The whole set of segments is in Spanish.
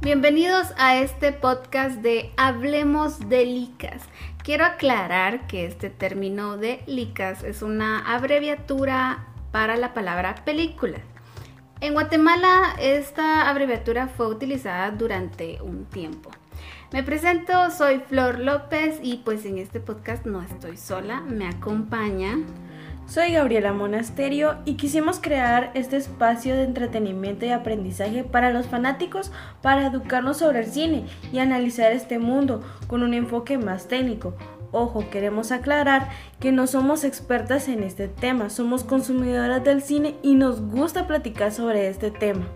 Bienvenidos a este podcast de Hablemos de Licas. Quiero aclarar que este término de Licas es una abreviatura para la palabra película. En Guatemala esta abreviatura fue utilizada durante un tiempo. Me presento, soy Flor López y pues en este podcast no estoy sola, me acompaña soy Gabriela Monasterio y quisimos crear este espacio de entretenimiento y aprendizaje para los fanáticos para educarnos sobre el cine y analizar este mundo con un enfoque más técnico. Ojo, queremos aclarar que no somos expertas en este tema, somos consumidoras del cine y nos gusta platicar sobre este tema.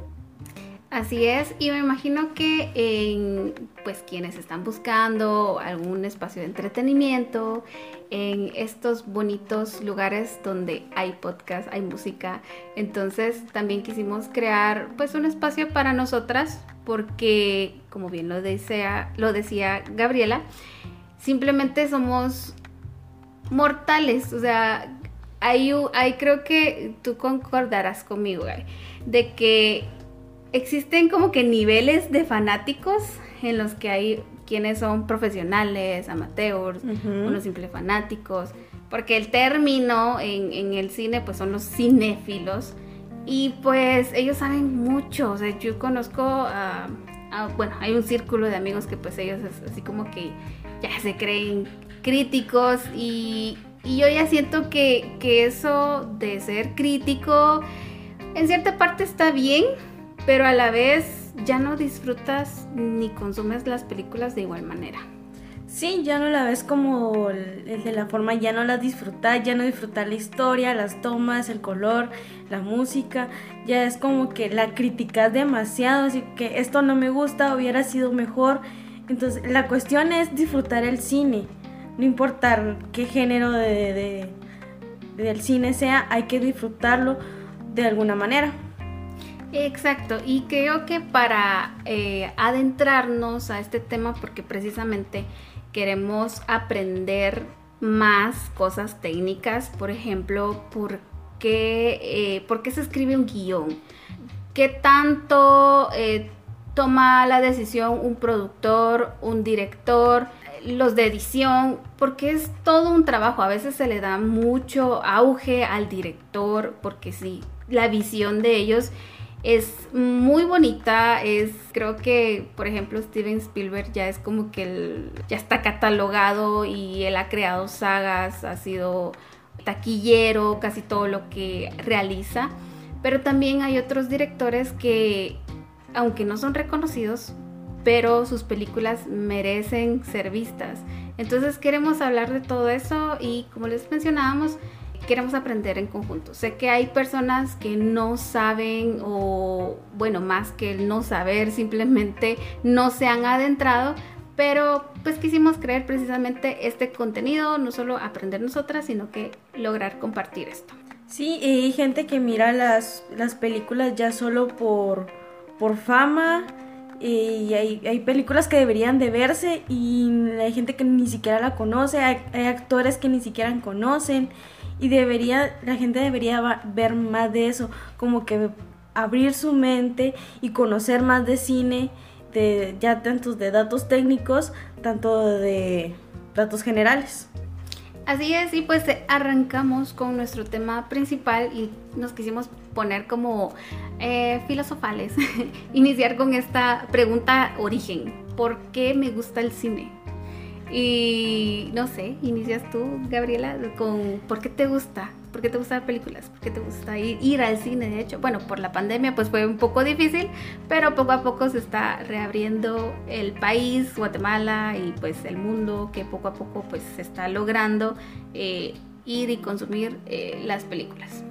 Así es, y me imagino que en, pues quienes están buscando algún espacio de entretenimiento, en estos bonitos lugares donde hay podcast, hay música, entonces también quisimos crear pues un espacio para nosotras porque como bien lo decía, lo decía Gabriela, simplemente somos mortales, o sea, hay creo que tú concordarás conmigo, de que existen como que niveles de fanáticos en los que hay quienes son profesionales, amateurs, unos simples fanáticos, porque el término en, el cine pues son los cinéfilos. Y pues ellos saben mucho, o sea, yo conozco a, bueno, hay un círculo de amigos que pues ellos así como que ya se creen críticos y, y yo ya siento que, que eso de ser crítico en cierta parte está bien, pero a la vez ya no disfrutas ni consumes las películas de igual manera. Sí, ya no la ves como de la forma, ya no la disfrutas, ya no disfrutas la historia, las tomas, el color, la música, ya es como que la criticas demasiado, así que esto no me gusta, hubiera sido mejor. Entonces, la cuestión es disfrutar el cine, no importar qué género de, del cine sea, hay que disfrutarlo de alguna manera. Exacto, y creo que para eh, adentrarnos a este tema, porque precisamente queremos aprender más cosas técnicas, por ejemplo, por qué, eh, por qué se escribe un guion, qué tanto eh, toma la decisión un productor, un director, los de edición, porque es todo un trabajo. A veces se le da mucho auge al director, porque sí, la visión de ellos es muy bonita, es creo que por ejemplo Steven Spielberg ya es como que él ya está catalogado y él ha creado sagas, ha sido taquillero, casi todo lo que realiza, pero también hay otros directores que aunque no son reconocidos, pero sus películas merecen ser vistas. Entonces queremos hablar de todo eso y como les mencionábamos, queremos aprender en conjunto. Sé que hay personas que no saben o, bueno, más que el no saber, simplemente no se han adentrado, pero pues quisimos crear precisamente este contenido, no solo aprender nosotras, sino que lograr compartir esto. Sí, hay gente que mira las, las películas ya solo por, por fama y hay, hay, películas que deberían de verse y hay gente que ni siquiera la conoce, hay, hay actores que ni siquiera conocen y debería, la gente debería ver más de eso, como que abrir su mente y conocer más de cine, de ya tantos de datos técnicos, tanto de datos generales. Así es, y pues arrancamos con nuestro tema principal y nos quisimos poner como eh, filosofales, iniciar con esta pregunta origen, ¿por qué me gusta el cine? Y no sé, inicias tú, Gabriela, con ¿por qué te gusta? ¿Por qué te gustan las películas? ¿Por qué te gusta ir, ir, al cine? De hecho, bueno, por la pandemia pues fue un poco difícil, pero poco a poco se está reabriendo el país, Guatemala y pues el mundo, que poco a poco pues se está logrando eh, ir y consumir eh, las películas.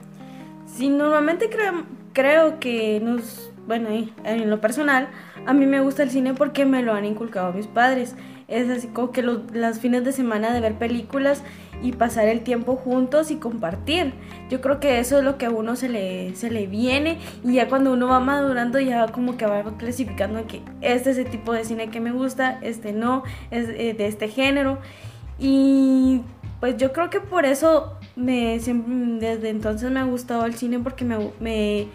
Sí, normalmente creo, creo que nos, bueno, en lo personal, a mí me gusta el cine porque me lo han inculcado mis padres es así como que los, fines de semana de ver películas y pasar el tiempo juntos y compartir. Yo creo que eso es lo que a uno se le, se le viene y ya cuando uno va madurando ya como que va clasificando que este es el tipo de cine que me gusta, este no, es eh, de este género. Y pues yo creo que por eso me, desde entonces me ha gustado el cine porque me, me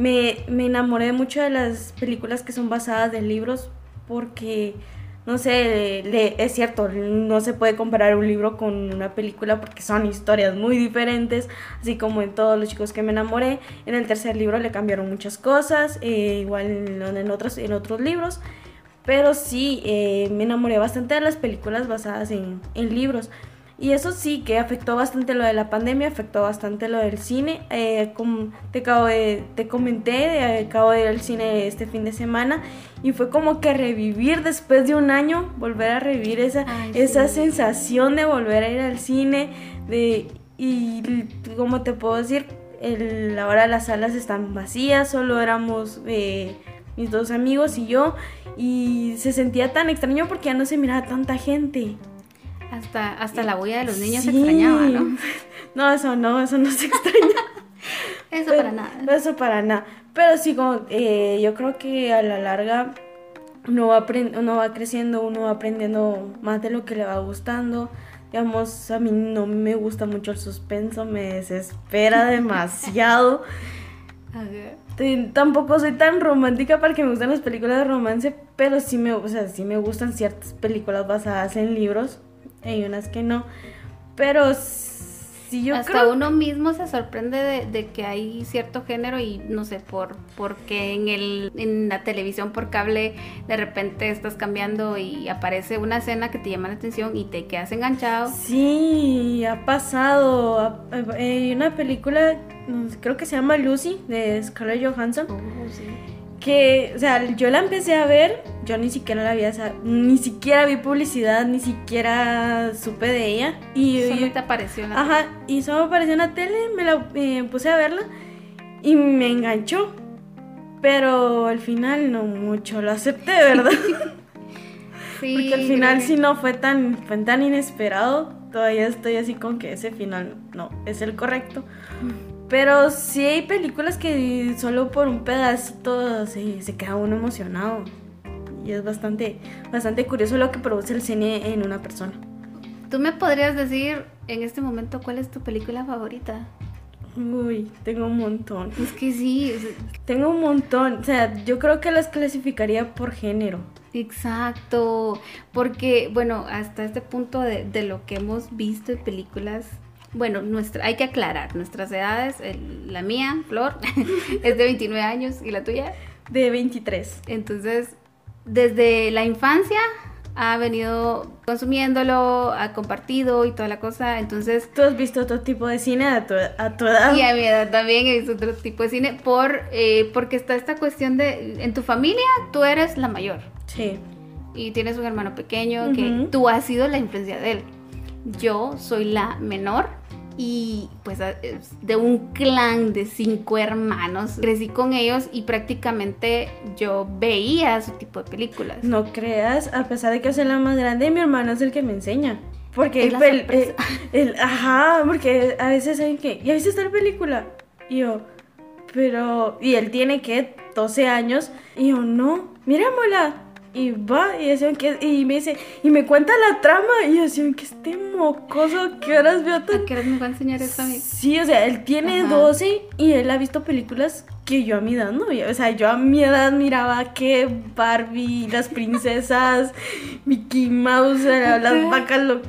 me, me enamoré mucho de las películas que son basadas en libros porque no sé, le, es cierto, no se puede comparar un libro con una película porque son historias muy diferentes, así como en todos los chicos que me enamoré. En el tercer libro le cambiaron muchas cosas, eh, igual en, otros, en otros libros, pero sí, eh, me enamoré bastante de las películas basadas en, en libros. Y eso sí, que afectó bastante lo de la pandemia, afectó bastante lo del cine. Eh, como te, acabo de, te comenté, acabo de ir al cine este fin de semana y fue como que revivir después de un año, volver a revivir esa, esa sensación de volver a ir al cine. De, y como te puedo decir, el, ahora las salas están vacías, solo éramos eh, mis dos amigos y yo. Y se sentía tan extraño porque ya no se miraba tanta gente. Hasta, hasta la huella de los niños se extrañaba, ¿no? No, eso no, eso no se extraña. eso para nada. Eso para nada. Pero sí, como, eh, yo creo que a la larga uno va, uno va creciendo, uno va aprendiendo más de lo que le va gustando. Digamos, a mí no me gusta mucho el suspenso, me desespera demasiado. Tampoco soy tan romántica para que me gusten las películas de romance, pero sí me, o sea, sí me gustan ciertas películas basadas en libros hay unas que no. Pero si yo Hasta uno mismo se sorprende de, que hay cierto género y no sé, por porque en, el, en la televisión por cable de repente estás cambiando y aparece una escena que te llama la atención y te quedas enganchado. Sí, ha pasado. Hay una película, creo que se llama Lucy, de Scarlett Johansson. Oh, sí que, o sea, yo la empecé a ver, yo ni siquiera la había, ni siquiera vi publicidad, ni siquiera supe de ella. Y, solo te apareció en la Ajá, y solo apareció en la tele, me la eh, puse a verla y me enganchó. Pero al final no mucho, lo acepté, ¿verdad? sí. Porque al final sí no fue tan, fue tan inesperado, todavía estoy así con que ese final no es el correcto. Pero sí hay películas que solo por un pedacito se, se queda uno emocionado. Y es bastante, bastante curioso lo que produce el cine en una persona. ¿Tú me podrías decir en este momento cuál es tu película favorita? Uy, tengo un montón. Es que sí. Tengo un montón. O sea, yo creo que las clasificaría por género. Exacto. Porque, bueno, hasta este punto de, de lo que hemos visto en películas, bueno, nuestra, hay que aclarar, nuestras edades, la mía, Flor, es de 29 años y la tuya. De 23. Entonces, desde la infancia ha venido consumiéndolo, ha compartido y toda la cosa, entonces... ¿Tú has visto otro tipo de cine a tu, edad? Y a mi edad también he visto otro tipo de cine, por, eh, porque está esta cuestión de, en tu familia tú eres la mayor. Sí. Y tienes un hermano pequeño que tú has sido la influencia de él. Yo soy la menor y pues de un clan de cinco hermanos. Crecí con ellos y prácticamente yo veía su tipo de películas. No creas, a pesar de que soy la más grande, mi hermano es el que me enseña. Porque el, el, ajá, porque a veces saben que, ¿ya viste esta película? Y yo, pero, y él tiene que 12 años, y yo, no, mirémosla. Y va, y, decían que, y me dice, y me cuenta la trama, y decía, que este mocoso, ¿qué horas vio tan... ¿A qué horas me va a enseñar esto a mí? Sí, o sea, él tiene 12 y él ha visto películas que yo a mi edad no O sea, yo a mi edad miraba que Barbie, las princesas, Mickey Mouse, las vacas, lo,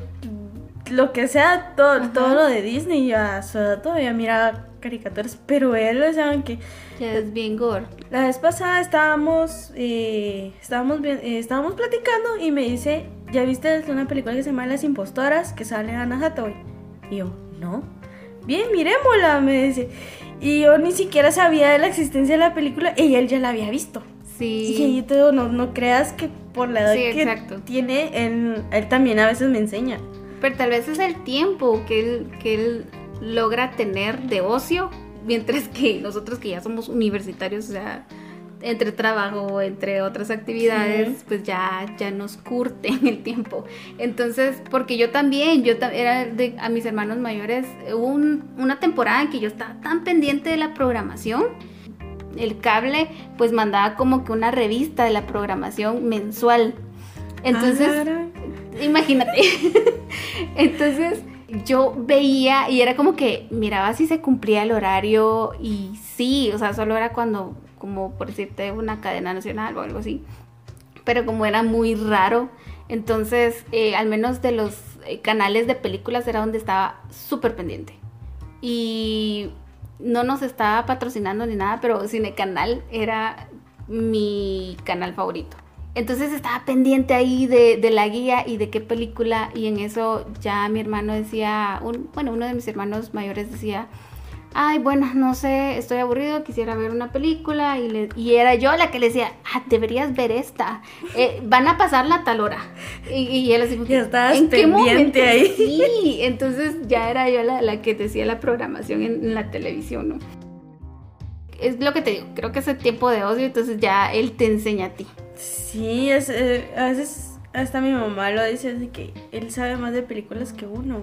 lo que sea, todo, todo lo de Disney, yo a su edad todavía miraba caricaturas, pero él, o sea, que... Ya es bien gore. La vez pasada estábamos, eh, estábamos, eh, estábamos platicando y me dice, ¿ya viste una película que se llama Las Impostoras? Que sale Anna Hathaway. Y yo, no. Bien, miremosla, me dice. Y yo ni siquiera sabía de la existencia de la película y él ya la había visto. Sí. Y yo te digo, no, no creas que por la edad que tiene, él, él también a veces me enseña. Pero tal vez es el tiempo que él, que él logra tener de ocio, mientras que nosotros que ya somos universitarios, o sea, entre trabajo, entre otras actividades, pues ya, ya nos curten el tiempo. Entonces, porque yo también, yo era de, a mis hermanos mayores, hubo una temporada en que yo estaba tan pendiente de la programación, el cable pues mandaba como que una revista de la programación mensual. Entonces, ah, imagínate. Entonces, yo veía y era como que miraba si se cumplía el horario y sí, o sea, solo era cuando, como por decirte, una cadena nacional o algo así. Pero como era muy raro, entonces eh, al menos de los eh, canales de películas era donde estaba súper pendiente. Y no nos estaba patrocinando ni nada, pero Cine Canal era mi canal favorito. Entonces estaba pendiente ahí de, de, la guía y de qué película y en eso ya mi hermano decía, un, bueno, uno de mis hermanos mayores decía, ay, bueno, no sé, estoy aburrido, quisiera ver una película y, le, y era yo la que le decía, ah, deberías ver esta, eh, van a pasar la tal hora. Y, y él así, ya estabas ¿en pendiente qué ahí. Sí, entonces ya era yo la, la que decía la programación en, en la televisión, ¿no? Es lo que te digo, creo que es el tiempo de ocio, entonces ya él te enseña a ti. Sí, es, eh, a veces hasta mi mamá lo dice, así que él sabe más de películas que uno.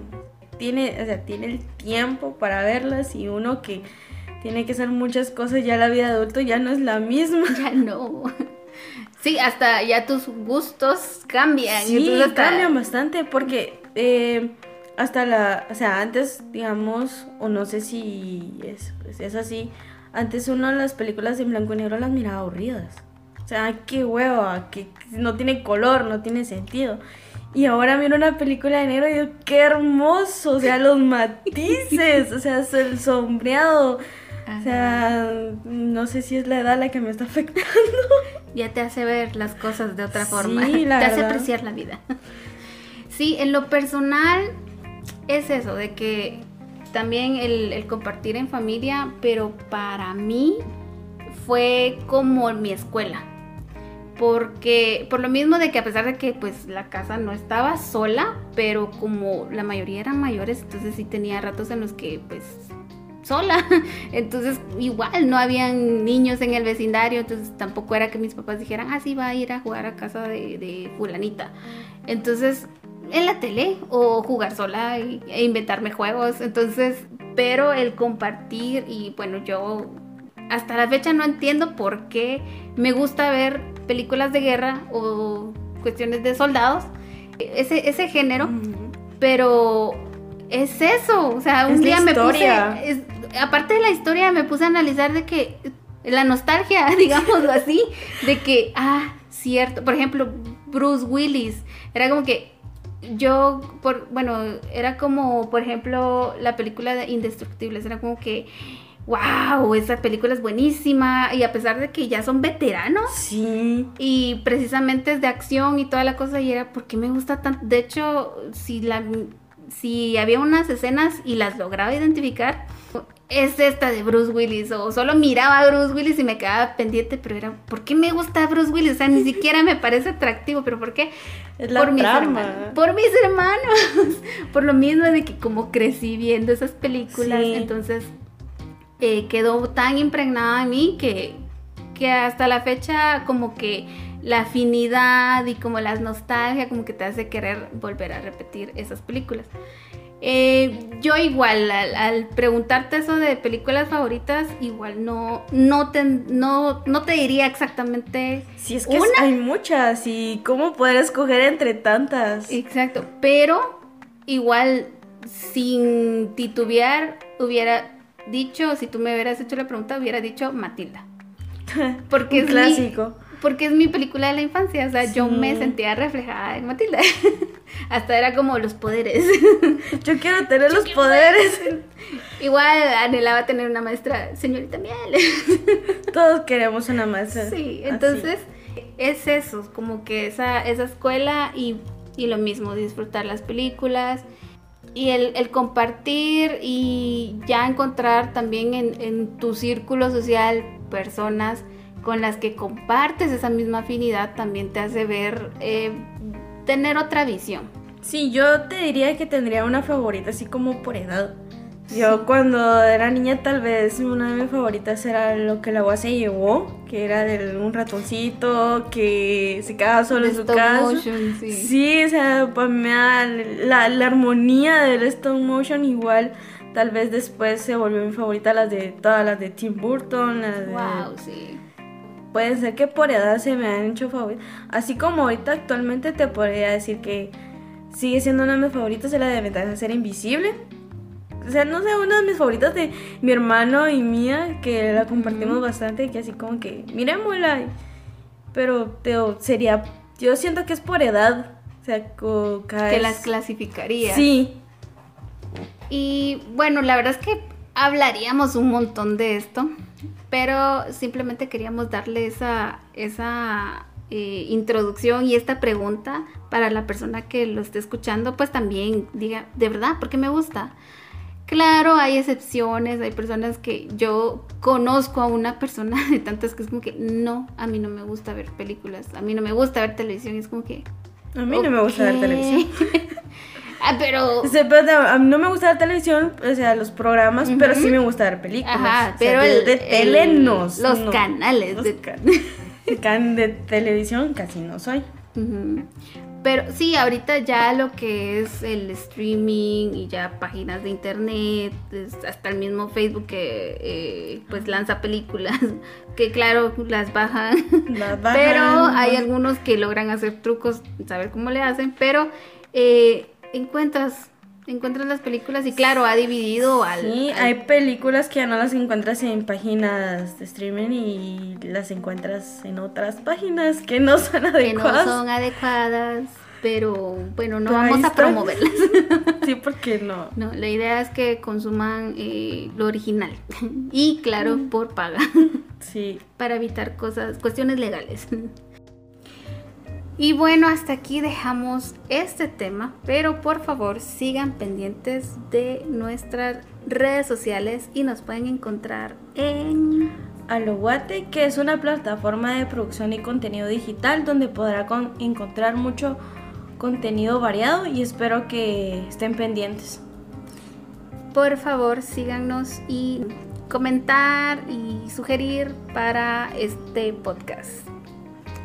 Tiene, o sea, tiene el tiempo para verlas y uno que tiene que hacer muchas cosas, ya la vida de adulto ya no es la misma. Ya no. Sí, hasta ya tus gustos cambian. Sí, cambian bastante porque eh, hasta la, o sea, antes, digamos, o no sé si es, es así, antes uno las películas en blanco y negro las miraba aburridas. O sea, qué hueva, que no tiene color, no tiene sentido. Y ahora miro una película de negro y digo, qué hermoso, o sea, los matices, o sea, el sombreado. O sea, no sé si es la edad la que me está afectando. Ya te hace ver las cosas de otra forma. te hace apreciar la vida. Sí, en lo personal es eso, de que también el, compartir en familia, pero para mí fue como mi escuela. Porque, por lo mismo de que a pesar de que pues la casa no estaba sola, pero como la mayoría eran mayores, entonces sí tenía ratos en los que pues sola. Entonces, igual no habían niños en el vecindario, entonces tampoco era que mis papás dijeran, ah, sí, va a ir a jugar a casa de, de fulanita. Entonces, en la tele o jugar sola e inventarme juegos. Entonces, pero el compartir y bueno, yo hasta la fecha no entiendo por qué me gusta ver películas de guerra o cuestiones de soldados, ese, ese género, pero es eso, o sea, un día me puse, aparte de la historia, me puse a analizar de que la nostalgia, digámoslo así, de que, ah, cierto, por ejemplo, Bruce Willis, era como que yo, por, bueno, era como, por ejemplo, la película de Indestructibles, era como que, wow, esa película es buenísima, y a pesar de que ya son veteranos, sí. y precisamente es de acción y toda la cosa, y era, ¿por qué me gusta tanto? De hecho, si, la, si había unas escenas y las lograba identificar, es esta de Bruce Willis o solo miraba a Bruce Willis y me quedaba pendiente, pero era, ¿por qué me gusta Bruce Willis? O sea, ni siquiera me parece atractivo, pero ¿por qué? Es la por mis hermanos, por mis hermanos, por lo mismo de que como crecí viendo esas películas, entonces eh, quedó tan impregnada en mí que, que hasta la fecha como que la afinidad y como la nostalgia como que te hace querer volver a repetir esas películas. Eh, yo igual, al, preguntarte eso de películas favoritas, igual no, no, te, no, no te diría exactamente. Si es que hay muchas y cómo poder escoger entre tantas. Exacto, pero igual sin titubear hubiera dicho, si tú me hubieras hecho la pregunta, hubiera dicho Matilda. Porque es clásico porque es mi película de la infancia, o sea, yo me sentía reflejada en Matilda. Hasta era como los poderes. yo quiero tener los poderes. Igual anhelaba tener una maestra, señorita Miel. Todos queremos una maestra. Sí, entonces es eso, como que esa, esa escuela y, y lo mismo, disfrutar las películas y el, el, compartir y ya encontrar también en, en tu círculo social personas con las que compartes esa misma afinidad también te hace ver, eh, tener otra visión. Sí, yo te diría que tendría una favorita así como por edad. Yo cuando era niña tal vez una de mis favoritas era lo que la agua se llevó, que era de un ratoncito que se quedaba solo en su casa. Motion, sí. sí. o sea, me da la, la, armonía del stone motion igual. Tal vez después se volvió mi favorita las de todas las de Tim Burton, las de Wow, sí puede ser que por edad se me han hecho favoritos. Así como ahorita actualmente te podría decir que sigue siendo una de mis favoritas, es la de Ventaja de ser invisible. O sea, no sé, una de mis favoritas de mi hermano y mía, que la compartimos bastante, que así como que, miremosla. Pero teo, sería, yo siento que es por edad. O sea, cada Que las clasificaría. Sí, Y bueno, la verdad es que hablaríamos un montón de esto, pero simplemente queríamos darle esa, esa eh, introducción y esta pregunta para la persona que lo esté escuchando, pues también diga, de verdad, ¿por qué me gusta? Claro, hay excepciones, hay personas que yo conozco a una persona de tantas que es como que no, a mí no me gusta ver películas, a mí no me gusta ver televisión, es como que... a mí no me gusta ver televisión. ah, pero... No me gusta ver televisión, o sea, los programas, pero sí me gusta ver películas. Ajá, O sea, pero de, el, de el- tele no, los no. canales Los de- can- can de televisión casi no soy. Pero sí, ahorita ya lo que es el streaming y ya páginas de internet, hasta el mismo Facebook que eh, pues lanza películas, que claro, las bajan, Las bajan, pero hay ¿no? algunos que logran hacer trucos, saber cómo le hacen, pero eh, encuentras, encuentras las películas y claro, ha dividido al... Sí, al- hay películas que ya no las encuentras en páginas de streaming y las encuentras en otras páginas que no son que no adecuadas. son adecuadas, pero bueno, no Pero vamos a promoverlas. Sí, porque no. No, la idea es que consuman eh, lo original y claro, por paga, Sí. para evitar cosas, cuestiones legales. Y bueno, hasta aquí dejamos este tema, pero por favor sigan pendientes de nuestras redes sociales y nos pueden encontrar en... Aloguate, que es una plataforma de producción y contenido digital donde podrá con- encontrar mucho contenido variado y espero que estén pendientes. Por favor, síganos y comentar y sugerir para este podcast.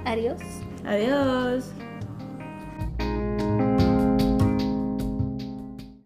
Adiós. Adiós.